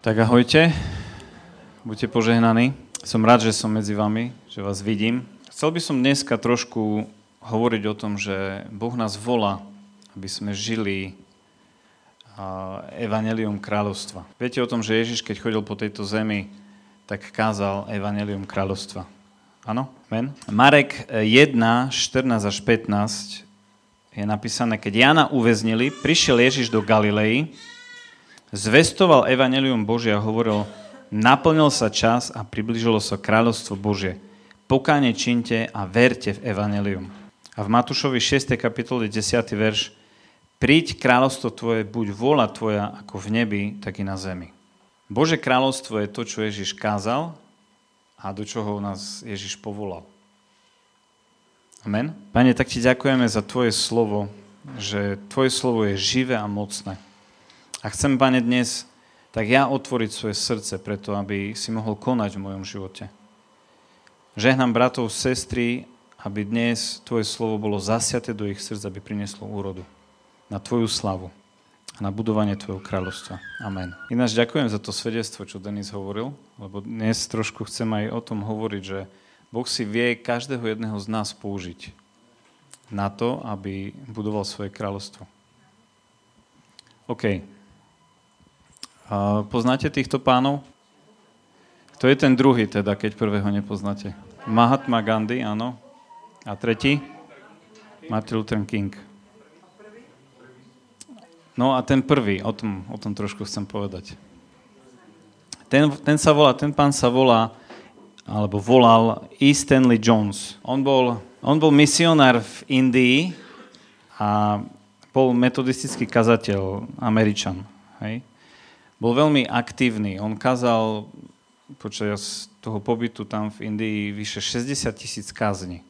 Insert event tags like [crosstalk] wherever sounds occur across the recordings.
Tak ahojte, buďte požehnaní. Som rád, že som medzi vami, že vás vidím. Chcel by som dneska trošku hovoriť o tom, že Boh nás volá, aby sme žili evanelium kráľovstva. Viete o tom, že Ježiš, keď chodil po tejto zemi, tak kázal evanelium kráľovstva. Áno? Men? Marek 1, 14 až 15 je napísané, keď Jana uväznili, prišiel Ježiš do Galilei, zvestoval evanelium Božia a hovoril, naplnil sa čas a približilo sa kráľovstvo Božie. Pokáne činte a verte v evanelium. A v Matúšovi 6. kapitole 10. verš Príď kráľovstvo tvoje, buď vola tvoja ako v nebi, tak i na zemi. Bože kráľovstvo je to, čo Ježiš kázal a do čoho nás Ježiš povolal. Amen. Pane, tak ti ďakujeme za tvoje slovo, že tvoje slovo je živé a mocné. A chcem, Pane, dnes tak ja otvoriť svoje srdce preto, aby si mohol konať v mojom živote. Žehnám bratov, sestry, aby dnes Tvoje slovo bolo zasiate do ich srdc, aby prinieslo úrodu na Tvoju slavu a na budovanie Tvojho kráľovstva. Amen. Ináč ďakujem za to svedectvo, čo Denis hovoril, lebo dnes trošku chcem aj o tom hovoriť, že Boh si vie každého jedného z nás použiť na to, aby budoval svoje kráľovstvo. OK. A poznáte týchto pánov? To je ten druhý teda, keď prvého nepoznáte. Mahatma Gandhi, áno. A tretí? Martin Luther King. No a ten prvý, o tom, o tom trošku chcem povedať. Ten, ten sa volá, ten pán sa volá, alebo volal E. Stanley Jones. On bol, on bol misionár v Indii a bol metodistický kazateľ, Američan. Hej? Bol veľmi aktívny. On kázal počas toho pobytu tam v Indii vyše 60 tisíc kázni.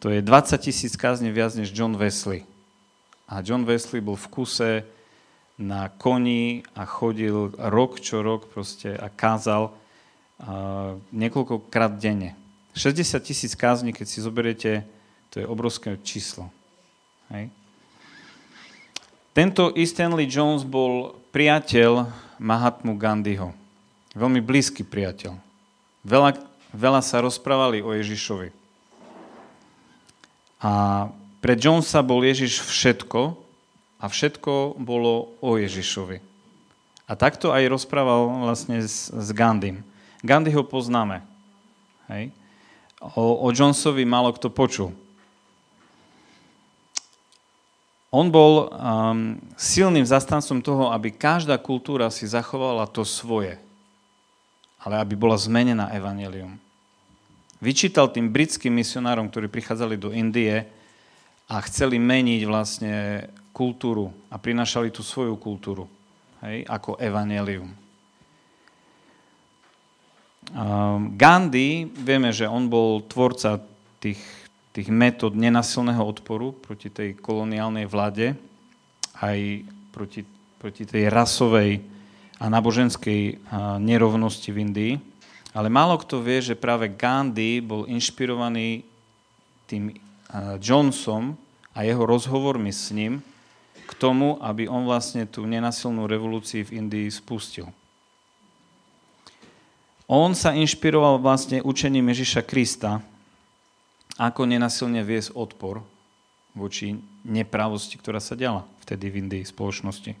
To je 20 tisíc kázni viac než John Wesley. A John Wesley bol v kuse na koni a chodil rok čo rok proste a kázal uh, niekoľkokrát denne. 60 tisíc kázni, keď si zoberiete, to je obrovské číslo. Hej? Tento E. Stanley Jones bol priateľ Mahatmu Gandhiho. Veľmi blízky priateľ. Veľa, veľa sa rozprávali o Ježišovi. A pre Jonesa bol Ježiš všetko a všetko bolo o Ježišovi. A takto aj rozprával vlastne s, s Gandhim. Gandhi ho poznáme. Hej? O, o Jonesovi málo kto počul. On bol um, silným zastancom toho, aby každá kultúra si zachovala to svoje, ale aby bola zmenená evanelium. Vyčítal tým britským misionárom, ktorí prichádzali do Indie a chceli meniť vlastne kultúru a prinašali tú svoju kultúru hej, ako evanelium. Um, Gandhi, vieme, že on bol tvorca tých tých metód nenasilného odporu proti tej koloniálnej vláde, aj proti, proti tej rasovej a náboženskej nerovnosti v Indii. Ale málo kto vie, že práve Gandhi bol inšpirovaný tým Johnsonom a jeho rozhovormi s ním k tomu, aby on vlastne tú nenasilnú revolúciu v Indii spustil. On sa inšpiroval vlastne učením Ježiša Krista, ako nenasilne viesť odpor voči nepravosti, ktorá sa diala vtedy v Indii spoločnosti.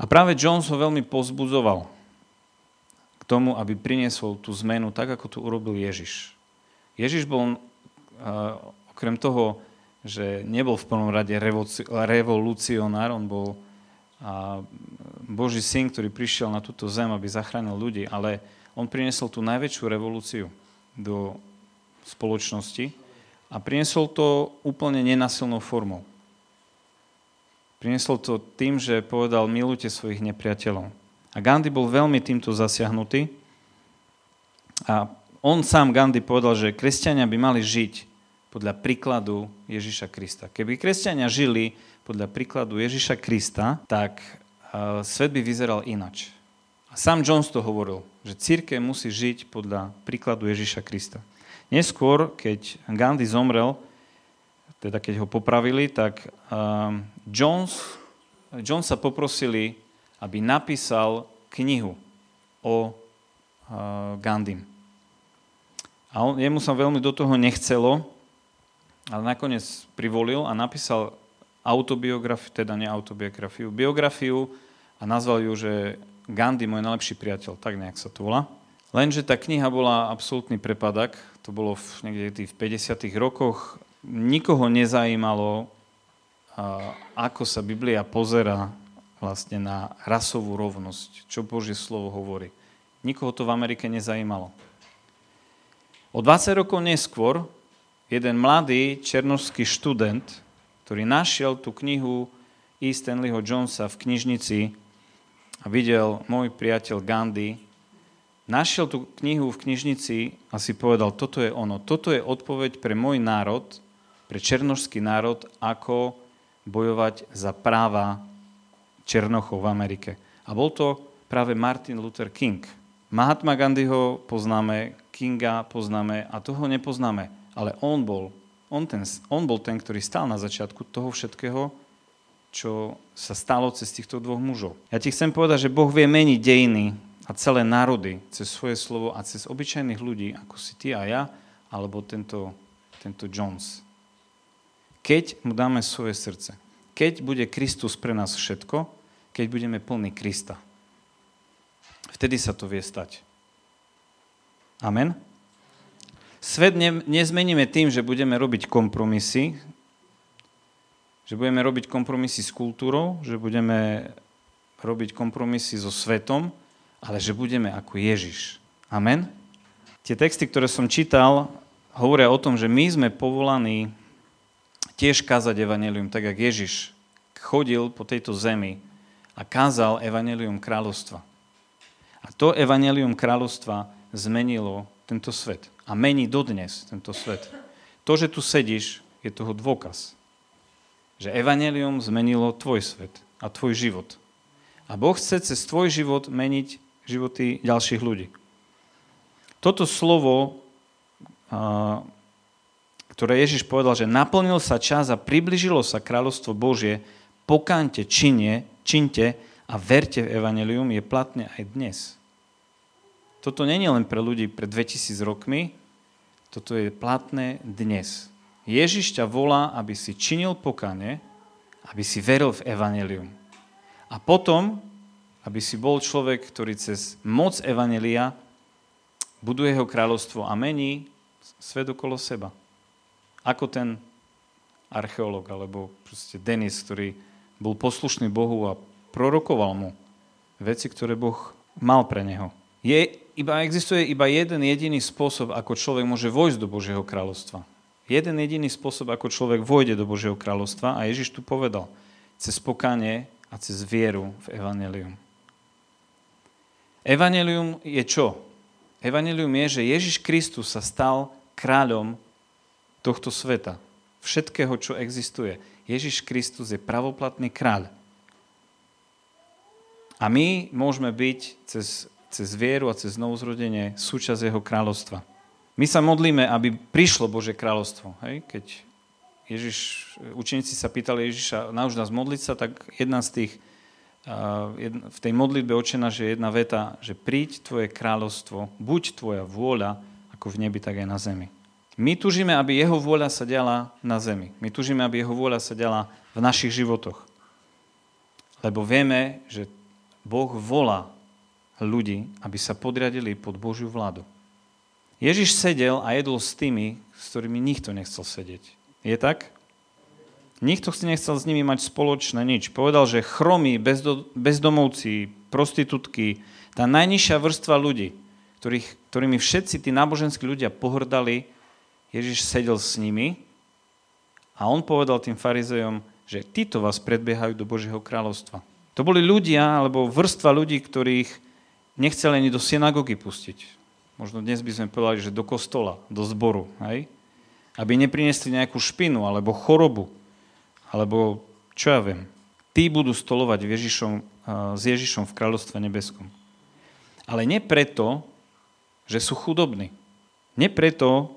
A práve Jones ho veľmi pozbudzoval k tomu, aby priniesol tú zmenu tak, ako to urobil Ježiš. Ježiš bol, uh, okrem toho, že nebol v prvom rade revolucionár, on bol Boží syn, ktorý prišiel na túto zem, aby zachránil ľudí, ale on priniesol tú najväčšiu revolúciu do spoločnosti a priniesol to úplne nenasilnou formou. Priniesol to tým, že povedal, milujte svojich nepriateľov. A Gandhi bol veľmi týmto zasiahnutý a on sám Gandhi povedal, že kresťania by mali žiť podľa príkladu Ježiša Krista. Keby kresťania žili podľa príkladu Ježiša Krista, tak uh, svet by vyzeral inač. A sám Jones to hovoril, že církev musí žiť podľa príkladu Ježiša Krista. Neskôr, keď Gandhi zomrel, teda keď ho popravili, tak um, Jones, John sa poprosili, aby napísal knihu o uh, Gandhim. A on, jemu sa veľmi do toho nechcelo, ale nakoniec privolil a napísal autobiografiu, teda nie autobiografiu, biografiu a nazval ju, že Gandhi, môj najlepší priateľ, tak nejak sa to volá. Lenže tá kniha bola absolútny prepadak, to bolo v, niekde v 50. rokoch. Nikoho nezajímalo, ako sa Biblia pozera vlastne na rasovú rovnosť, čo Božie slovo hovorí. Nikoho to v Amerike nezajímalo. O 20 rokov neskôr jeden mladý černovský študent, ktorý našiel tú knihu E. Stanleyho Jonesa v knižnici a videl môj priateľ Gandhi, našiel tú knihu v knižnici a si povedal, toto je ono, toto je odpoveď pre môj národ, pre černožský národ, ako bojovať za práva Černochov v Amerike. A bol to práve Martin Luther King. Mahatma Gandhiho poznáme, Kinga poznáme a toho nepoznáme. Ale on bol, on, ten, on bol ten, ktorý stál na začiatku toho všetkého, čo sa stalo cez týchto dvoch mužov. Ja ti chcem povedať, že Boh vie meniť dejiny a celé národy cez svoje slovo a cez obyčajných ľudí, ako si ty a ja, alebo tento, tento Jones. Keď mu dáme svoje srdce. Keď bude Kristus pre nás všetko, keď budeme plní Krista. Vtedy sa to vie stať. Amen? Svet ne, nezmeníme tým, že budeme robiť kompromisy, že budeme robiť kompromisy s kultúrou, že budeme robiť kompromisy so svetom, ale že budeme ako Ježiš. Amen? Tie texty, ktoré som čítal, hovoria o tom, že my sme povolaní tiež kázať evanelium, tak ako Ježiš chodil po tejto zemi a kázal evanelium kráľovstva. A to evanelium kráľovstva zmenilo tento svet. A mení dodnes tento svet. To, že tu sedíš, je toho dôkaz. Že evanelium zmenilo tvoj svet a tvoj život. A Boh chce cez tvoj život meniť životy ďalších ľudí. Toto slovo, ktoré Ježiš povedal, že naplnil sa čas a približilo sa kráľovstvo Božie, pokánte, čine, činte a verte v evanelium, je platné aj dnes. Toto je len pre ľudí pred 2000 rokmi, toto je platné dnes. Ježiš ťa volá, aby si činil pokane, aby si veril v evanelium. A potom, aby si bol človek, ktorý cez moc evanelia buduje jeho kráľovstvo a mení svet okolo seba. Ako ten archeológ, alebo proste Denis, ktorý bol poslušný Bohu a prorokoval mu veci, ktoré Boh mal pre neho. Je iba existuje iba jeden jediný spôsob, ako človek môže vojsť do Božieho kráľovstva. Jeden jediný spôsob, ako človek vojde do Božieho kráľovstva a Ježiš tu povedal, cez pokánie a cez vieru v Evangelium. Evangelium je čo? Evangelium je, že Ježiš Kristus sa stal kráľom tohto sveta. Všetkého, čo existuje. Ježiš Kristus je pravoplatný kráľ. A my môžeme byť cez cez vieru a cez novozrodenie súčasť jeho kráľovstva. My sa modlíme, aby prišlo Bože kráľovstvo. Hej? Keď Ježiš, učeníci sa pýtali Ježiša, nauč nás modliť sa, tak jedna z tých, v tej modlitbe očena, že jedna veta, že príď tvoje kráľovstvo, buď tvoja vôľa, ako v nebi, tak aj na zemi. My tužíme, aby jeho vôľa sa diala na zemi. My tužíme, aby jeho vôľa sa diala v našich životoch. Lebo vieme, že Boh volá ľudí, aby sa podriadili pod Božiu vládu. Ježiš sedel a jedol s tými, s ktorými nikto nechcel sedieť. Je tak? Nikto si nechcel s nimi mať spoločné nič. Povedal, že chromí, bezdo, bezdomovci, prostitútky, tá najnižšia vrstva ľudí, ktorých, ktorými všetci tí náboženskí ľudia pohrdali, Ježiš sedel s nimi a on povedal tým farizejom, že títo vás predbiehajú do Božieho kráľovstva. To boli ľudia, alebo vrstva ľudí, ktorých nechceli ani do synagógy pustiť. Možno dnes by sme povedali, že do kostola, do zboru, hej? Aby neprinesli nejakú špinu, alebo chorobu, alebo čo ja viem. Tí budú stolovať Ježišom, s Ježišom v kráľovstve nebeskom. Ale nie preto, že sú chudobní. Nie preto,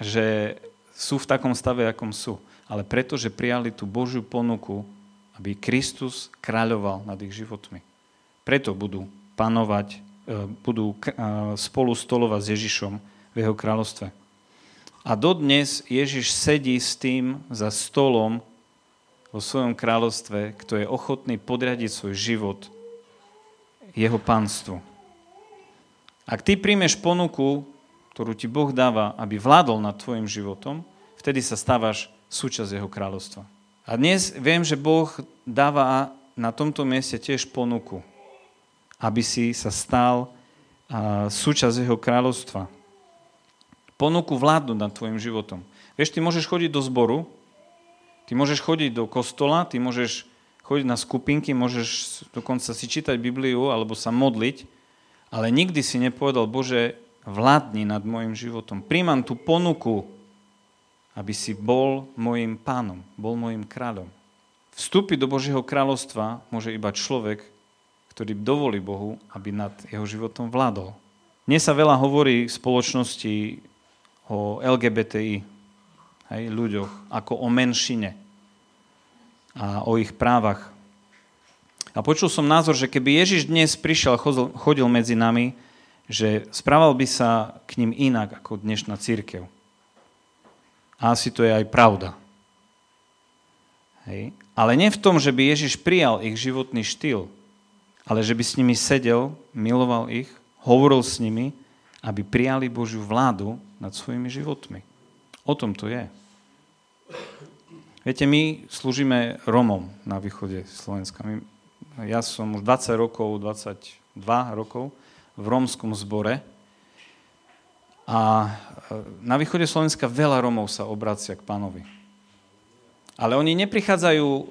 že sú v takom stave, akom sú, ale preto, že prijali tú Božiu ponuku, aby Kristus kráľoval nad ich životmi. Preto budú panovať, e, budú e, spolu stolovať s Ježišom v jeho kráľovstve. A dodnes Ježiš sedí s tým za stolom vo svojom kráľovstve, kto je ochotný podriadiť svoj život jeho pánstvu. Ak ty príjmeš ponuku, ktorú ti Boh dáva, aby vládol nad tvojim životom, vtedy sa stávaš súčasť jeho kráľovstva. A dnes viem, že Boh dáva na tomto mieste tiež ponuku, aby si sa stal súčasť jeho kráľovstva. Ponuku vládnuť nad tvojim životom. Vieš, ty môžeš chodiť do zboru, ty môžeš chodiť do kostola, ty môžeš chodiť na skupinky, môžeš dokonca si čítať Bibliu alebo sa modliť, ale nikdy si nepovedal, Bože, vládni nad môjim životom. Príjmam tú ponuku, aby si bol môjim pánom, bol môjim kráľom. Vstúpiť do Božieho kráľovstva môže iba človek, ktorý dovolí Bohu, aby nad jeho životom vládol. Dnes sa veľa hovorí v spoločnosti o LGBTI, hej, ľuďoch, ako o menšine a o ich právach. A počul som názor, že keby Ježiš dnes prišiel a chodil medzi nami, že správal by sa k ním inak ako dnešná církev. A asi to je aj pravda. Hej. Ale nie v tom, že by Ježiš prijal ich životný štýl, ale že by s nimi sedel, miloval ich, hovoril s nimi, aby prijali Božiu vládu nad svojimi životmi. O tom to je. Viete, my slúžime Romom na východe Slovenska. My ja som už 20 rokov, 22 rokov v rómskom zbore a e, na východe Slovenska veľa Rómov sa obracia k pánovi. Ale oni neprichádzajú,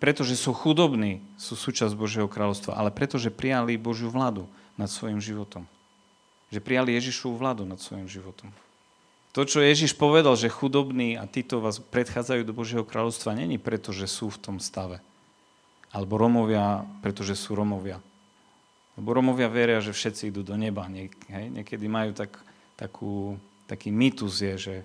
pretože sú chudobní, sú súčasť Božieho kráľovstva, ale pretože prijali Božiu vládu nad svojim životom. Že prijali Ježišovu vládu nad svojim životom. To, čo Ježiš povedal, že chudobní a títo vás predchádzajú do Božieho kráľovstva, není preto, že sú v tom stave alebo Romovia, pretože sú Romovia. Lebo Romovia veria, že všetci idú do neba. Niekedy majú tak, takú, taký mýtus je, že,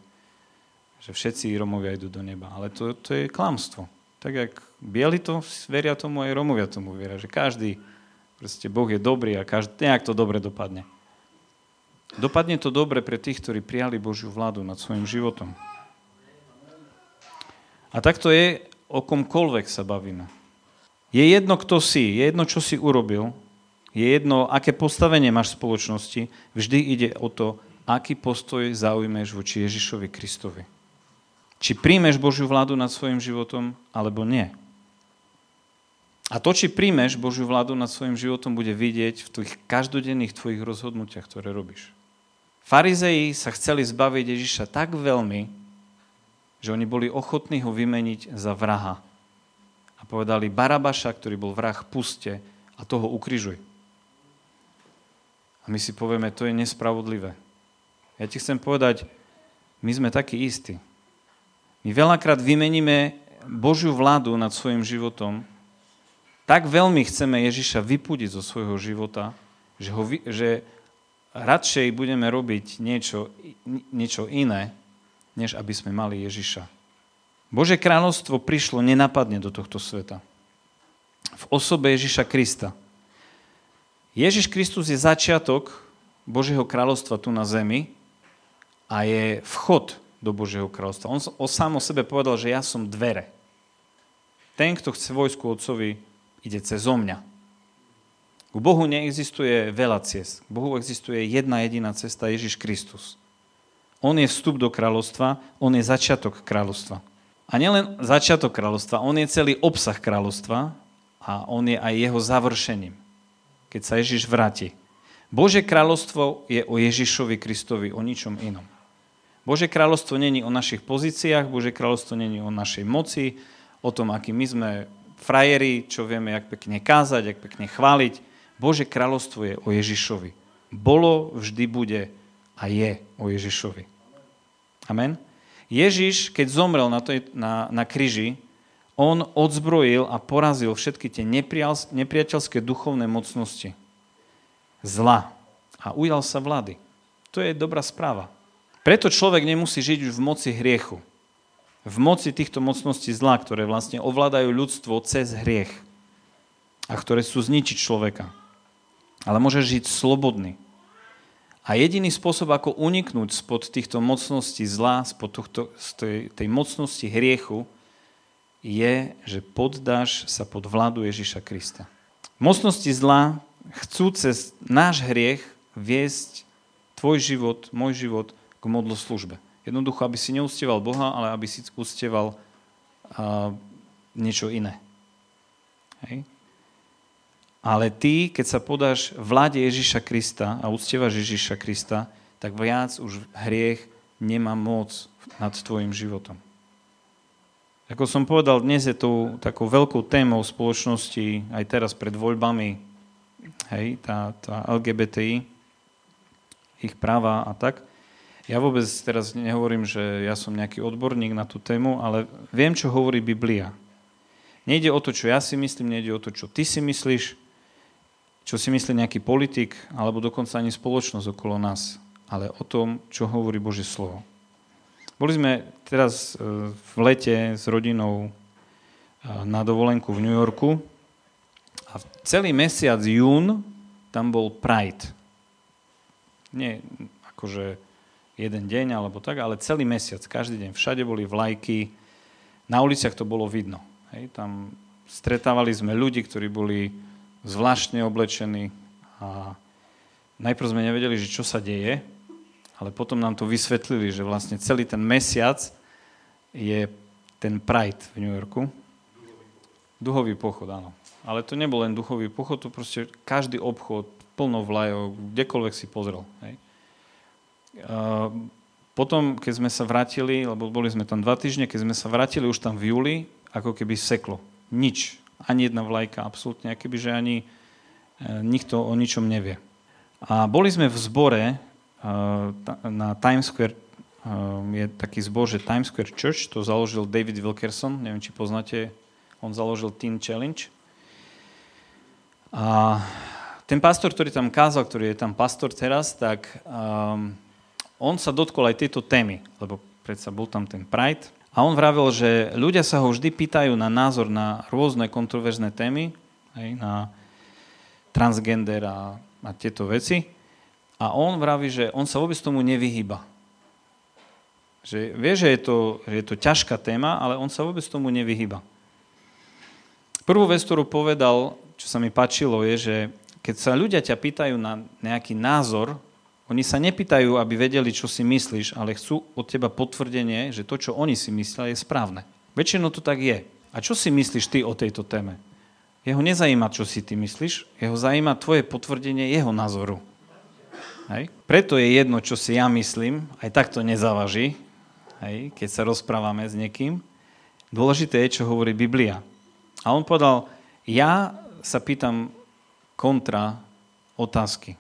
že všetci Romovia idú do neba. Ale to, to je klamstvo. Tak jak bieli to veria tomu, aj Romovia tomu veria. Že každý, proste Boh je dobrý a každý, nejak to dobre dopadne. Dopadne to dobre pre tých, ktorí prijali Božiu vládu nad svojim životom. A takto je, o komkoľvek sa bavíme. Je jedno, kto si, je jedno, čo si urobil, je jedno, aké postavenie máš v spoločnosti, vždy ide o to, aký postoj zaujmeš voči Ježišovi Kristovi. Či príjmeš Božiu vládu nad svojim životom, alebo nie. A to, či príjmeš Božiu vládu nad svojim životom, bude vidieť v tých každodenných tvojich rozhodnutiach, ktoré robíš. Farizeji sa chceli zbaviť Ježiša tak veľmi, že oni boli ochotní ho vymeniť za vraha, a povedali Barabaša, ktorý bol vrah, puste a toho ukrižuj. A my si povieme, to je nespravodlivé. Ja ti chcem povedať, my sme takí istí. My veľakrát vymeníme Božiu vládu nad svojim životom, tak veľmi chceme Ježiša vypudiť zo svojho života, že, ho, že radšej budeme robiť niečo, niečo iné, než aby sme mali Ježiša. Bože kráľovstvo prišlo nenapadne do tohto sveta. V osobe Ježiša Krista. Ježiš Kristus je začiatok Božieho kráľovstva tu na zemi a je vchod do Božieho kráľovstva. On, o sám o sebe povedal, že ja som dvere. Ten, kto chce vojsku otcovi, ide cez mňa. K Bohu neexistuje veľa ciest. K Bohu existuje jedna jediná cesta, Ježiš Kristus. On je vstup do kráľovstva, on je začiatok kráľovstva. A nielen začiatok kráľovstva, on je celý obsah kráľovstva a on je aj jeho završením, keď sa Ježiš vráti. Bože kráľovstvo je o Ježišovi Kristovi, o ničom inom. Bože kráľovstvo není o našich pozíciách, Bože kráľovstvo není o našej moci, o tom, aký my sme frajeri, čo vieme, jak pekne kázať, jak pekne chváliť. Bože kráľovstvo je o Ježišovi. Bolo, vždy bude a je o Ježišovi. Amen. Ježiš, keď zomrel na, to, na, na kryži, on odzbrojil a porazil všetky tie nepriateľské duchovné mocnosti. Zla. A ujal sa vlády. To je dobrá správa. Preto človek nemusí žiť už v moci hriechu. V moci týchto mocností zla, ktoré vlastne ovládajú ľudstvo cez hriech. a ktoré sú zničiť človeka. Ale môžeš žiť slobodný. A jediný spôsob, ako uniknúť spod týchto mocností zla, spod tohto, tej, tej mocnosti hriechu, je, že poddáš sa pod vládu Ježiša Krista. Mocnosti zla chcú cez náš hriech viesť tvoj život, môj život k modloslužbe. Jednoducho, aby si neustieval Boha, ale aby si ustieval uh, niečo iné. Hej? Ale ty, keď sa podáš vláde Ježiša Krista a uctievaš Ježiša Krista, tak viac už hriech nemá moc nad tvojim životom. Ako som povedal, dnes je tu takou veľkou témou spoločnosti, aj teraz pred voľbami, hej, tá, tá LGBTI, ich práva a tak. Ja vôbec teraz nehovorím, že ja som nejaký odborník na tú tému, ale viem, čo hovorí Biblia. Nejde o to, čo ja si myslím, nejde o to, čo ty si myslíš, čo si myslí nejaký politik, alebo dokonca ani spoločnosť okolo nás, ale o tom, čo hovorí Božie slovo. Boli sme teraz e, v lete s rodinou e, na dovolenku v New Yorku a celý mesiac jún tam bol Pride. Nie akože jeden deň alebo tak, ale celý mesiac, každý deň. Všade boli vlajky, na uliciach to bolo vidno. Hej, tam stretávali sme ľudí, ktorí boli zvláštne oblečení a najprv sme nevedeli, že čo sa deje, ale potom nám to vysvetlili, že vlastne celý ten mesiac je ten Pride v New Yorku. Duhový pochod, áno. Ale to nebol len duchový pochod, to proste každý obchod, plno vlajov, kdekoľvek si pozrel. Hej. Potom, keď sme sa vrátili, lebo boli sme tam dva týždne, keď sme sa vrátili už tam v júli, ako keby seklo. Nič ani jedna vlajka, absolútne, akoby, že ani e, nikto o ničom nevie. A boli sme v zbore e, na Times Square, e, je taký zbor, že Times Square Church, to založil David Wilkerson, neviem, či poznáte, on založil Teen Challenge. A ten pastor, ktorý tam kázal, ktorý je tam pastor teraz, tak um, on sa dotkol aj tejto témy, lebo predsa bol tam ten Pride a on vravel, že ľudia sa ho vždy pýtajú na názor na rôzne kontroverzné témy, hej, na transgender a, a tieto veci. A on vraví, že on sa vôbec tomu nevyhýba. Že vie, že je, to, že je to ťažká téma, ale on sa vôbec tomu nevyhýba. Prvú vec, ktorú povedal, čo sa mi páčilo, je, že keď sa ľudia ťa pýtajú na nejaký názor, oni sa nepýtajú, aby vedeli, čo si myslíš, ale chcú od teba potvrdenie, že to, čo oni si myslia, je správne. Väčšinou to tak je. A čo si myslíš ty o tejto téme? Jeho nezajíma, čo si ty myslíš, jeho zajíma tvoje potvrdenie jeho názoru. Hej? Preto je jedno, čo si ja myslím, aj tak to nezavaží, hej? keď sa rozprávame s niekým. Dôležité je, čo hovorí Biblia. A on povedal, ja sa pýtam kontra otázky.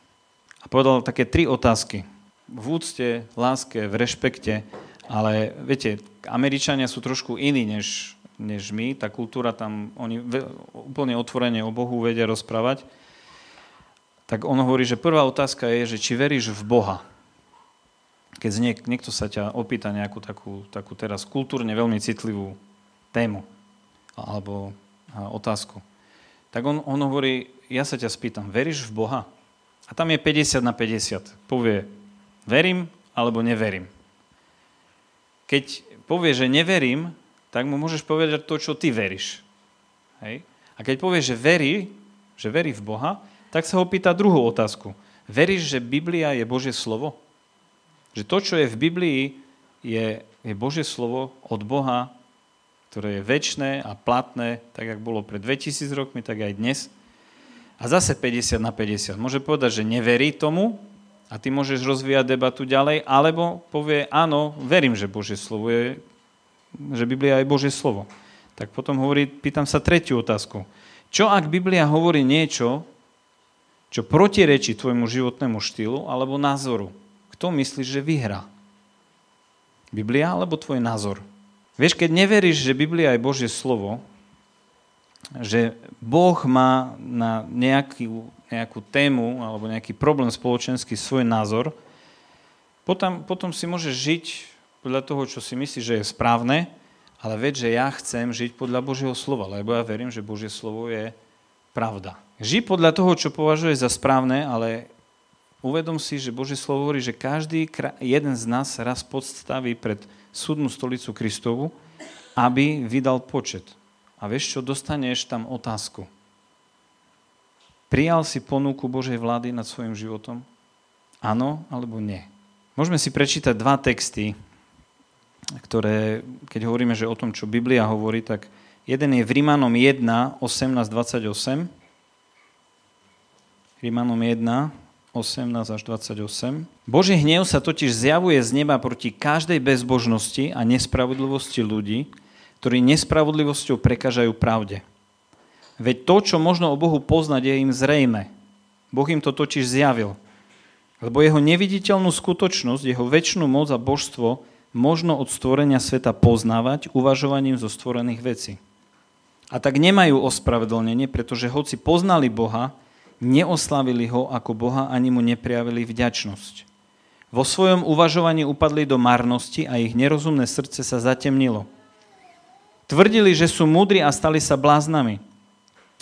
A povedal také tri otázky. V úcte, láske, v rešpekte, ale viete, Američania sú trošku iní než, než my, tá kultúra tam, oni úplne otvorene o Bohu vedia rozprávať. Tak on hovorí, že prvá otázka je, že či veríš v Boha. Keď niek- niekto sa ťa opýta nejakú takú, takú teraz kultúrne veľmi citlivú tému alebo otázku, tak on, on hovorí, ja sa ťa spýtam, veríš v Boha? A tam je 50 na 50. Povie, verím alebo neverím. Keď povie, že neverím, tak mu môžeš povedať to, čo ty veríš. Hej? A keď povie, že verí, že verí v Boha, tak sa ho pýta druhú otázku. Veríš, že Biblia je Božie slovo? Že to, čo je v Biblii, je, je Božie slovo od Boha, ktoré je väčné a platné, tak ako bolo pred 2000 rokmi, tak aj dnes a zase 50 na 50. Môže povedať, že neverí tomu a ty môžeš rozvíjať debatu ďalej, alebo povie, áno, verím, že Božie slovo je, že Biblia je Božie slovo. Tak potom hovorí, pýtam sa tretiu otázku. Čo ak Biblia hovorí niečo, čo protirečí tvojmu životnému štýlu alebo názoru? Kto myslíš, že vyhrá? Biblia alebo tvoj názor? Vieš, keď neveríš, že Biblia je Božie slovo, že Boh má na nejakú, nejakú tému alebo nejaký problém spoločenský svoj názor, potom, potom si môžeš žiť podľa toho, čo si myslíš, že je správne, ale veď, že ja chcem žiť podľa Božieho slova, lebo ja verím, že Božie slovo je pravda. Ži podľa toho, čo považuje za správne, ale uvedom si, že Božie slovo hovorí, že každý jeden z nás raz podstaví pred súdnu stolicu Kristovu, aby vydal počet. A vieš čo, dostaneš tam otázku. Prijal si ponuku Božej vlády nad svojim životom? Áno alebo nie? Môžeme si prečítať dva texty, ktoré, keď hovoríme, že o tom, čo Biblia hovorí, tak jeden je v Rímanom 1, 18, 28, Rímanom 1, 18 až 28. Boží hnev sa totiž zjavuje z neba proti každej bezbožnosti a nespravodlivosti ľudí, ktorí nespravodlivosťou prekážajú pravde. Veď to, čo možno o Bohu poznať, je im zrejme. Boh im to totiž zjavil. Lebo jeho neviditeľnú skutočnosť, jeho väčšinu moc a božstvo možno od stvorenia sveta poznávať uvažovaním zo stvorených vecí. A tak nemajú ospravedlnenie, pretože hoci poznali Boha, neoslavili ho ako Boha ani mu neprijavili vďačnosť. Vo svojom uvažovaní upadli do marnosti a ich nerozumné srdce sa zatemnilo. Tvrdili, že sú múdri a stali sa bláznami.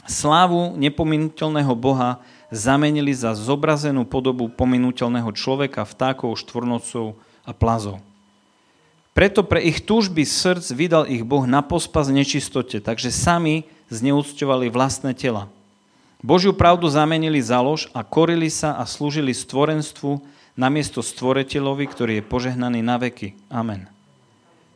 Slávu nepominuteľného Boha zamenili za zobrazenú podobu pominuteľného človeka, vtákov, štvornocov a plazov. Preto pre ich túžby srdc vydal ich Boh na pospas nečistote, takže sami zneúcťovali vlastné tela. Božiu pravdu zamenili za lož a korili sa a slúžili stvorenstvu namiesto stvoreteľovi, ktorý je požehnaný na veky. Amen.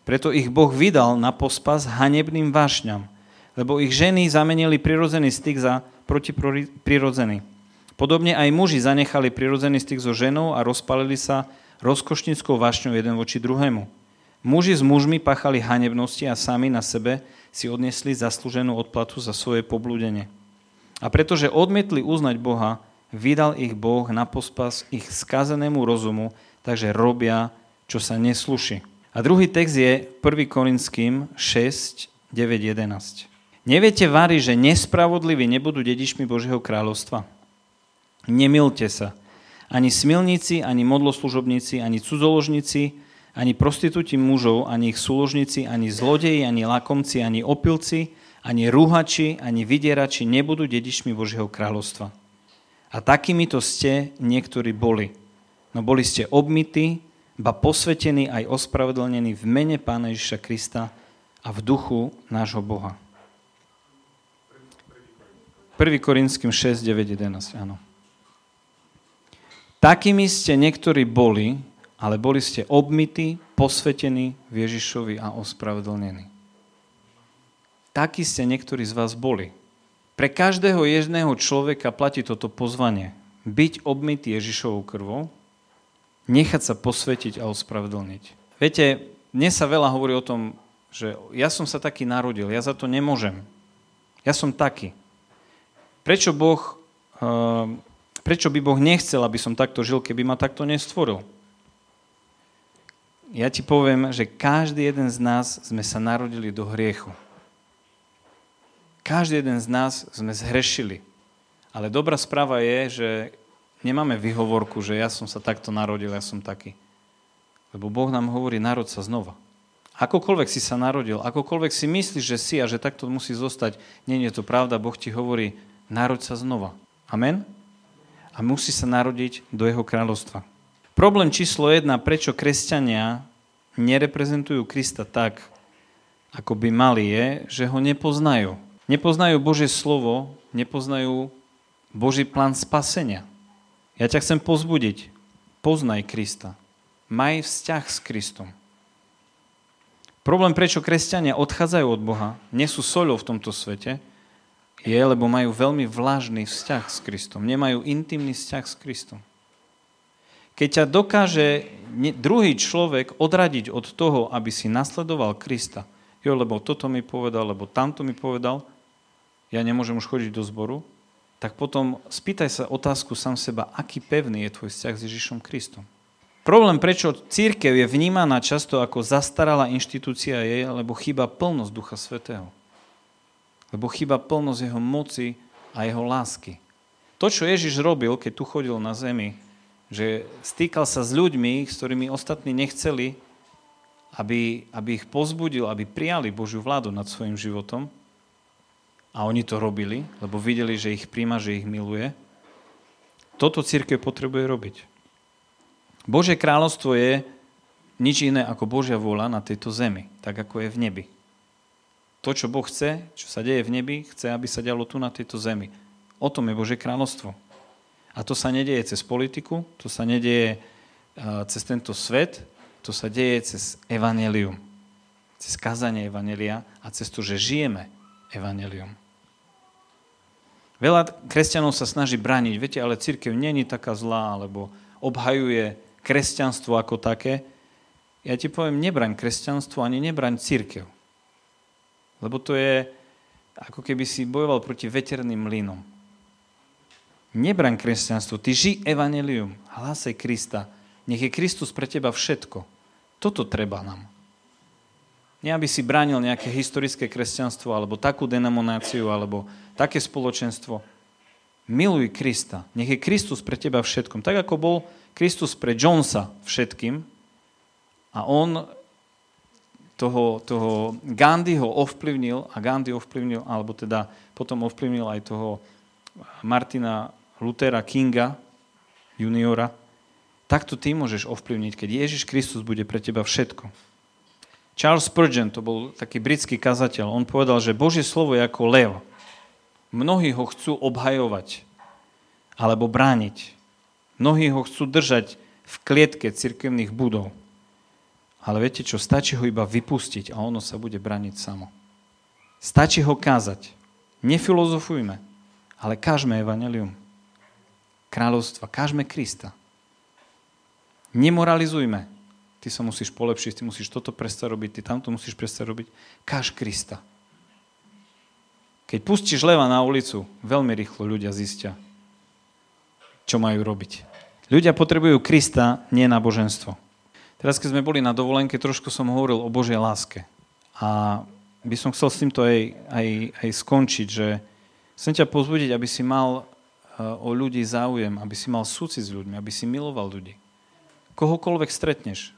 Preto ich Boh vydal na pospas hanebným vášňam, lebo ich ženy zamenili prirodzený styk za protiprirodzený. Podobne aj muži zanechali prirodzený styk so ženou a rozpalili sa rozkošnickou vášňou jeden voči druhému. Muži s mužmi pachali hanebnosti a sami na sebe si odnesli zaslúženú odplatu za svoje poblúdenie. A pretože odmietli uznať Boha, vydal ich Boh na pospas ich skazenému rozumu, takže robia, čo sa nesluší. A druhý text je 1. Korinským 6, 9, 11. Neviete, Vary, že nespravodliví nebudú dedičmi Božieho kráľovstva? Nemilte sa. Ani smilníci, ani modloslužobníci, ani cudzoložníci, ani prostitúti mužov, ani ich súložníci, ani zlodeji, ani lakomci, ani opilci, ani rúhači, ani vydierači nebudú dedičmi Božieho kráľovstva. A takýmito ste niektorí boli. No boli ste obmity, ba posvetení aj ospravedlnení v mene Pána Ježiša Krista a v duchu nášho Boha. 1. Korinským 6, 9, 11, áno. Takými ste niektorí boli, ale boli ste obmity, posvetení v Ježišovi a ospravedlnení takí ste niektorí z vás boli. Pre každého jedného človeka platí toto pozvanie. Byť obmytý Ježišovou krvou, nechať sa posvetiť a ospravedlniť. Viete, dnes sa veľa hovorí o tom, že ja som sa taký narodil, ja za to nemôžem. Ja som taký. Prečo Boh, ehm, prečo by Boh nechcel, aby som takto žil, keby ma takto nestvoril? Ja ti poviem, že každý jeden z nás sme sa narodili do hriechu. Každý jeden z nás sme zhrešili. Ale dobrá správa je, že nemáme vyhovorku, že ja som sa takto narodil, ja som taký. Lebo Boh nám hovorí, narod sa znova. Akokoľvek si sa narodil, akokoľvek si myslíš, že si a že takto musí zostať, nie je to pravda, Boh ti hovorí, narod sa znova. Amen? A musí sa narodiť do jeho kráľovstva. Problém číslo jedna, prečo kresťania nereprezentujú Krista tak, ako by mali, je, že ho nepoznajú nepoznajú Božie slovo, nepoznajú Boží plán spasenia. Ja ťa chcem pozbudiť. Poznaj Krista. Maj vzťah s Kristom. Problém, prečo kresťania odchádzajú od Boha, nie sú soľou v tomto svete, je, lebo majú veľmi vlážny vzťah s Kristom. Nemajú intimný vzťah s Kristom. Keď ťa dokáže druhý človek odradiť od toho, aby si nasledoval Krista, jo, lebo toto mi povedal, lebo tamto mi povedal, ja nemôžem už chodiť do zboru, tak potom spýtaj sa otázku sám seba, aký pevný je tvoj vzťah s Ježišom Kristom. Problém, prečo církev je vnímaná často ako zastaralá inštitúcia je, lebo chýba plnosť Ducha Svetého. Lebo chýba plnosť jeho moci a jeho lásky. To, čo Ježiš robil, keď tu chodil na zemi, že stýkal sa s ľuďmi, s ktorými ostatní nechceli, aby, aby ich pozbudil, aby prijali Božiu vládu nad svojim životom, a oni to robili, lebo videli, že ich príjma, že ich miluje. Toto církev potrebuje robiť. Božie kráľovstvo je nič iné ako Božia vôľa na tejto zemi, tak ako je v nebi. To, čo Boh chce, čo sa deje v nebi, chce, aby sa dialo tu na tejto zemi. O tom je Božie kráľovstvo. A to sa nedieje cez politiku, to sa nedieje cez tento svet, to sa deje cez evanelium. Cez kázanie evanelia a cez to, že žijeme evanelium. Veľa kresťanov sa snaží brániť, viete, ale církev není taká zlá, alebo obhajuje kresťanstvo ako také. Ja ti poviem, nebraň kresťanstvo, ani nebraň církev. Lebo to je, ako keby si bojoval proti veterným mlynom. Nebraň kresťanstvo, ty ži evanelium, hlásaj Krista. Nech je Kristus pre teba všetko. Toto treba nám. Nie, aby si bránil nejaké historické kresťanstvo, alebo takú denomináciu, alebo také spoločenstvo. Miluj Krista. Nech je Kristus pre teba všetkom. Tak ako bol Kristus pre Jonesa všetkým a on toho, toho Gandhiho ovplyvnil a Gandhi ovplyvnil, alebo teda potom ovplyvnil aj toho Martina Luthera Kinga juniora, takto ty môžeš ovplyvniť, keď Ježiš Kristus bude pre teba všetko. Charles Spurgeon, to bol taký britský kazateľ, on povedal, že Božie slovo je ako lev. Mnohí ho chcú obhajovať alebo brániť. Mnohí ho chcú držať v klietke cirkevných budov. Ale viete čo, stačí ho iba vypustiť a ono sa bude braniť samo. Stačí ho kázať. Nefilozofujme, ale kážme evanelium. Kráľovstva, kážme Krista. Nemoralizujme, ty sa musíš polepšiť, ty musíš toto prestať robiť, ty tamto musíš prestať robiť. Káž Krista. Keď pustíš leva na ulicu, veľmi rýchlo ľudia zistia, čo majú robiť. Ľudia potrebujú Krista, nie náboženstvo. Teraz, keď sme boli na dovolenke, trošku som hovoril o Božej láske. A by som chcel s týmto aj, aj, aj skončiť, že chcem ťa pozbudiť, aby si mal eh, o ľudí záujem, aby si mal súcit s ľuďmi, aby si miloval ľudí. Kohokoľvek stretneš,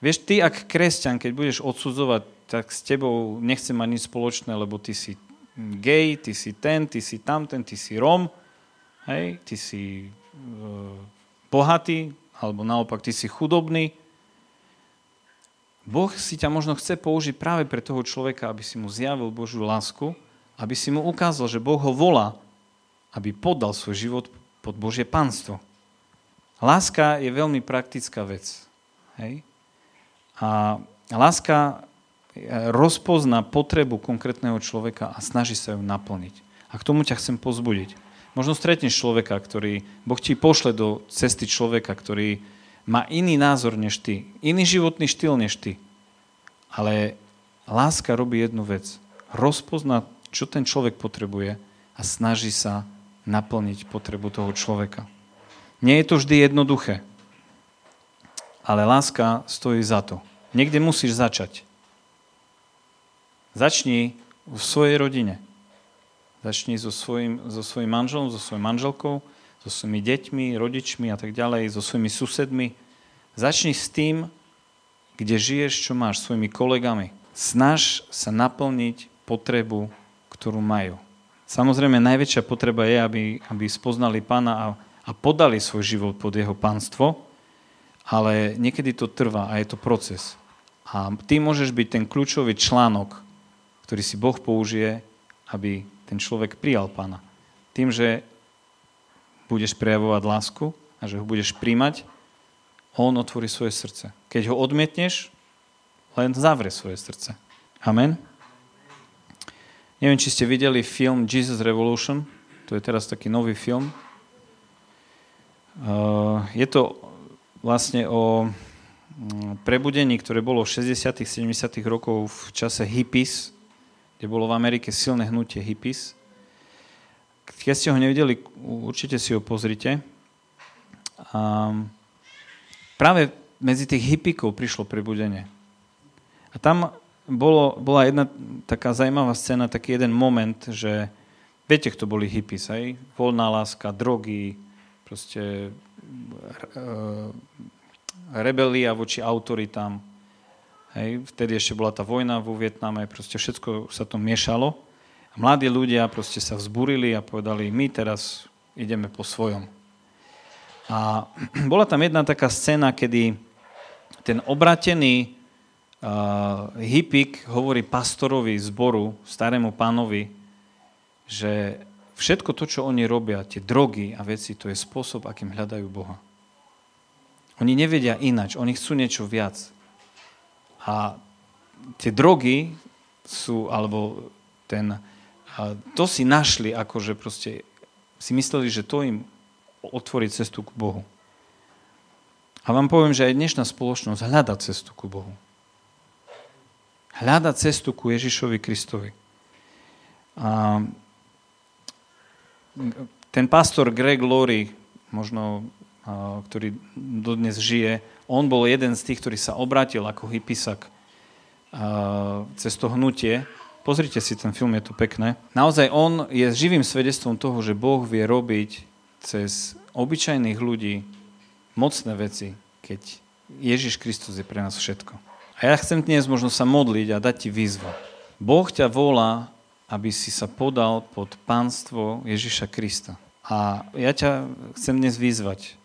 Vieš, ty ak kresťan, keď budeš odsudzovať, tak s tebou nechcem mať nič spoločné, lebo ty si gay, ty si ten, ty si tamten, ty si rom, hej, ty si e, bohatý, alebo naopak ty si chudobný. Boh si ťa možno chce použiť práve pre toho človeka, aby si mu zjavil Božiu lásku, aby si mu ukázal, že Boh ho volá, aby podal svoj život pod Božie panstvo. Láska je veľmi praktická vec. Hej? A láska e, rozpozná potrebu konkrétneho človeka a snaží sa ju naplniť. A k tomu ťa chcem pozbudiť. Možno stretneš človeka, ktorý, Boh ti pošle do cesty človeka, ktorý má iný názor než ty, iný životný štýl než ty. Ale láska robí jednu vec. Rozpozná, čo ten človek potrebuje a snaží sa naplniť potrebu toho človeka. Nie je to vždy jednoduché ale láska stojí za to. Niekde musíš začať. Začni v svojej rodine. Začni so svojim, so svojim manželom, so svojou manželkou, so svojimi deťmi, rodičmi a tak ďalej, so svojimi susedmi. Začni s tým, kde žiješ, čo máš, svojimi kolegami. Snaž sa naplniť potrebu, ktorú majú. Samozrejme, najväčšia potreba je, aby, aby spoznali pána a, a podali svoj život pod jeho pánstvo, ale niekedy to trvá a je to proces. A ty môžeš byť ten kľúčový článok, ktorý si Boh použije, aby ten človek prijal pána. Tým, že budeš prejavovať lásku a že ho budeš príjmať, on otvorí svoje srdce. Keď ho odmietneš, len zavrie svoje srdce. Amen. Neviem, či ste videli film Jesus Revolution. To je teraz taký nový film. Uh, je to vlastne o mm, prebudení, ktoré bolo v 60 70 rokov v čase hippies, kde bolo v Amerike silné hnutie hippies. Keď ste ho nevideli, určite si ho pozrite. A práve medzi tých hippikov prišlo prebudenie. A tam bolo, bola jedna taká zaujímavá scéna, taký jeden moment, že viete, kto boli hippies, aj? Voľná láska, drogy, proste rebelia voči autoritám. Hej, vtedy ešte bola tá vojna vo Vietname, proste všetko sa to miešalo. A mladí ľudia proste sa vzburili a povedali, my teraz ideme po svojom. A [clears throat] bola tam jedna taká scéna, kedy ten obratený uh, hippik hovorí pastorovi zboru, starému pánovi, že všetko to, čo oni robia, tie drogy a veci, to je spôsob, akým hľadajú Boha. Oni nevedia inač, oni chcú niečo viac. A tie drogy sú, alebo ten, to si našli, akože proste si mysleli, že to im otvorí cestu k Bohu. A vám poviem, že aj dnešná spoločnosť hľada cestu ku Bohu. Hľada cestu ku Ježišovi Kristovi. A ten pastor Greg Laurie, možno, ktorý dodnes žije, on bol jeden z tých, ktorý sa obrátil ako hypisak cez to hnutie Pozrite si ten film, je to pekné. Naozaj on je živým svedectvom toho, že Boh vie robiť cez obyčajných ľudí mocné veci, keď Ježiš Kristus je pre nás všetko. A ja chcem dnes možno sa modliť a dať ti výzvu. Boh ťa volá, aby si sa podal pod pánstvo Ježiša Krista. A ja ťa chcem dnes vyzvať,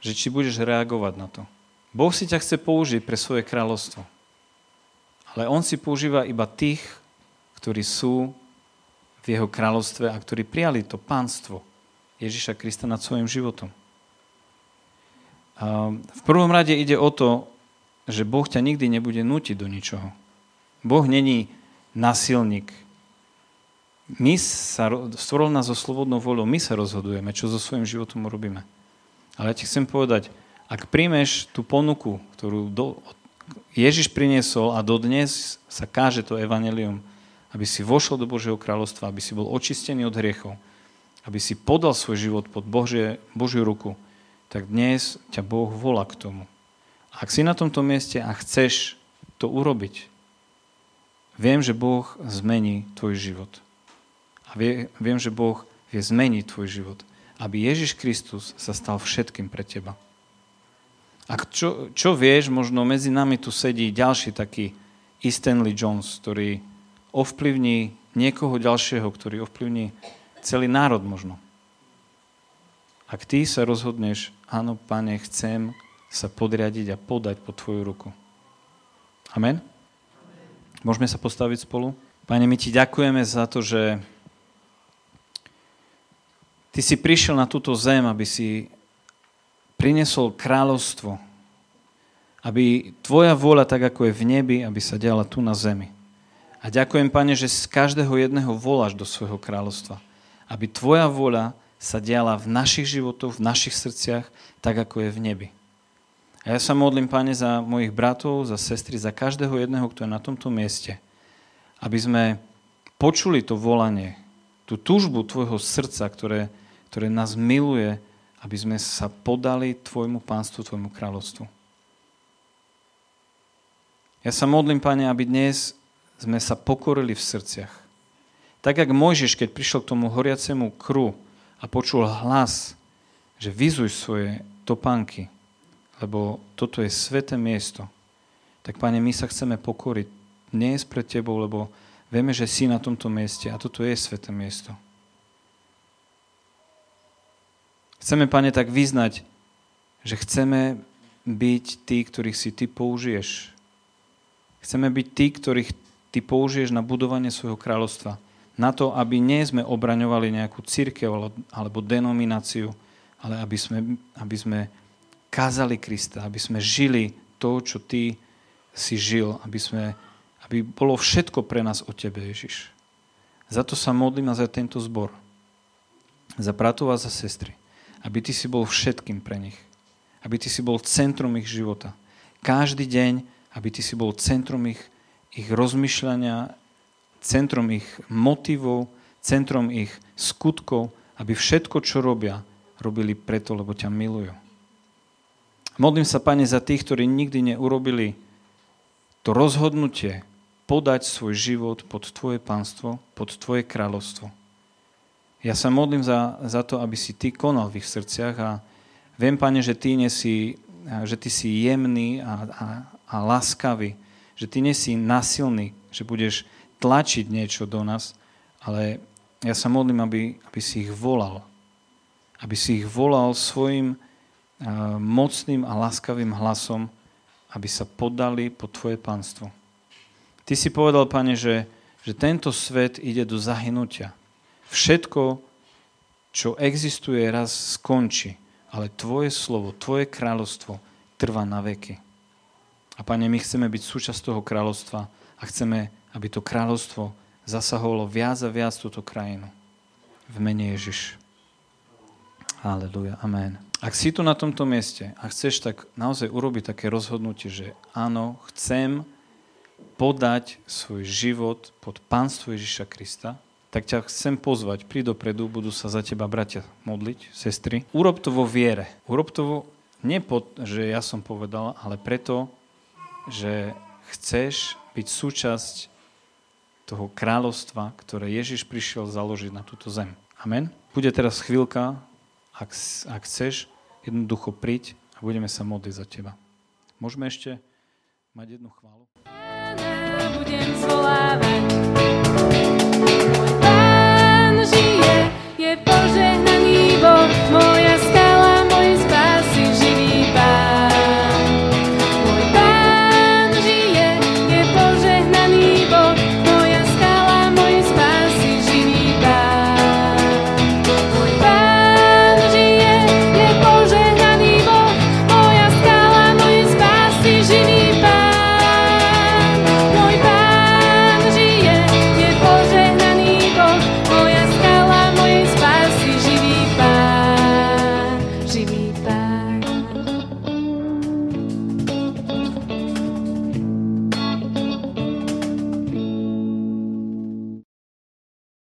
že či budeš reagovať na to. Boh si ťa chce použiť pre svoje kráľovstvo. Ale on si používa iba tých, ktorí sú v jeho kráľovstve a ktorí prijali to pánstvo Ježiša Krista nad svojim životom. A v prvom rade ide o to, že Boh ťa nikdy nebude nútiť do ničoho. Boh není nasilník. My sa, stvoril nás so slobodnou voľou, my sa rozhodujeme, čo so svojím životom urobíme. Ale ja ti chcem povedať, ak príjmeš tú ponuku, ktorú do, Ježiš priniesol a dodnes sa káže to evanelium, aby si vošiel do Božieho kráľovstva, aby si bol očistený od hriechov, aby si podal svoj život pod Božie, Božiu ruku, tak dnes ťa Boh volá k tomu. Ak si na tomto mieste a chceš to urobiť, viem, že Boh zmení tvoj život. A vie, viem, že Boh vie zmeniť tvoj život, aby Ježiš Kristus sa stal všetkým pre teba. A čo, čo vieš, možno medzi nami tu sedí ďalší taký E. Stanley Jones, ktorý ovplyvní niekoho ďalšieho, ktorý ovplyvní celý národ možno. Ak ty sa rozhodneš, áno, pane, chcem sa podriadiť a podať pod tvoju ruku. Amen? Môžeme sa postaviť spolu? Pane, my ti ďakujeme za to, že ty si prišiel na túto zem, aby si prinesol kráľovstvo, aby tvoja vôľa, tak ako je v nebi, aby sa diala tu na zemi. A ďakujem, Pane, že z každého jedného voláš do svojho kráľovstva. Aby Tvoja voľa sa diala v našich životoch, v našich srdciach, tak ako je v nebi. A ja sa modlím, Pane, za mojich bratov, za sestry, za každého jedného, kto je na tomto mieste. Aby sme počuli to volanie, tú túžbu Tvojho srdca, ktoré, ktoré nás miluje, aby sme sa podali Tvojmu pánstvu, Tvojmu kráľovstvu. Ja sa modlím, Pane, aby dnes sme sa pokorili v srdciach. Tak, jak Mojžiš, keď prišiel k tomu horiacemu kru a počul hlas, že vyzuj svoje topánky, lebo toto je sveté miesto, tak, Pane, my sa chceme pokoriť dnes pred Tebou, lebo vieme, že si na tomto mieste a toto je sveté miesto. Chceme, Pane, tak vyznať, že chceme byť tí, ktorých si Ty použiješ. Chceme byť tí, ktorých ty použiješ na budovanie svojho kráľovstva. Na to, aby nie sme obraňovali nejakú církev alebo denomináciu, ale aby sme, aby sme kázali Krista, aby sme žili to, čo ty si žil, aby, sme, aby bolo všetko pre nás o tebe, Ježiš. Za to sa modlím a za tento zbor. Za bratov a za sestry. Aby ty si bol všetkým pre nich. Aby ty si bol centrum ich života. Každý deň, aby ty si bol centrum ich ich rozmýšľania, centrom ich motivov, centrom ich skutkov, aby všetko, čo robia, robili preto, lebo ťa milujú. Modlím sa, Pane, za tých, ktorí nikdy neurobili to rozhodnutie podať svoj život pod Tvoje pánstvo, pod Tvoje kráľovstvo. Ja sa modlím za, za to, aby si Ty konal v ich srdciach a viem, Pane, že Ty, nesi, že ty si jemný a, a, a láskavý, že ty nesi nasilný, že budeš tlačiť niečo do nás, ale ja sa modlím, aby, aby si ich volal. Aby si ich volal svojim uh, mocným a láskavým hlasom, aby sa podali pod Tvoje pánstvo. Ty si povedal, Pane, že, že tento svet ide do zahynutia. Všetko, čo existuje, raz skončí, ale Tvoje slovo, Tvoje kráľovstvo trvá na veky. A Pane, my chceme byť súčasť toho kráľovstva a chceme, aby to kráľovstvo zasahovalo viac a viac túto krajinu. V mene Ježiš. Aleluja. Amen. Ak si tu na tomto mieste a chceš tak naozaj urobiť také rozhodnutie, že áno, chcem podať svoj život pod pánstvo Ježiša Krista, tak ťa chcem pozvať, príď dopredu, budú sa za teba bratia modliť, sestry. Urob to vo viere. Urob to vo, nie pod, že ja som povedal, ale preto, že chceš byť súčasť toho kráľovstva, ktoré Ježiš prišiel založiť na túto zem. Amen. Bude teraz chvíľka, ak, ak chceš, jednoducho príď a budeme sa modliť za teba. Môžeme ešte mať jednu chválu? budem zvolávať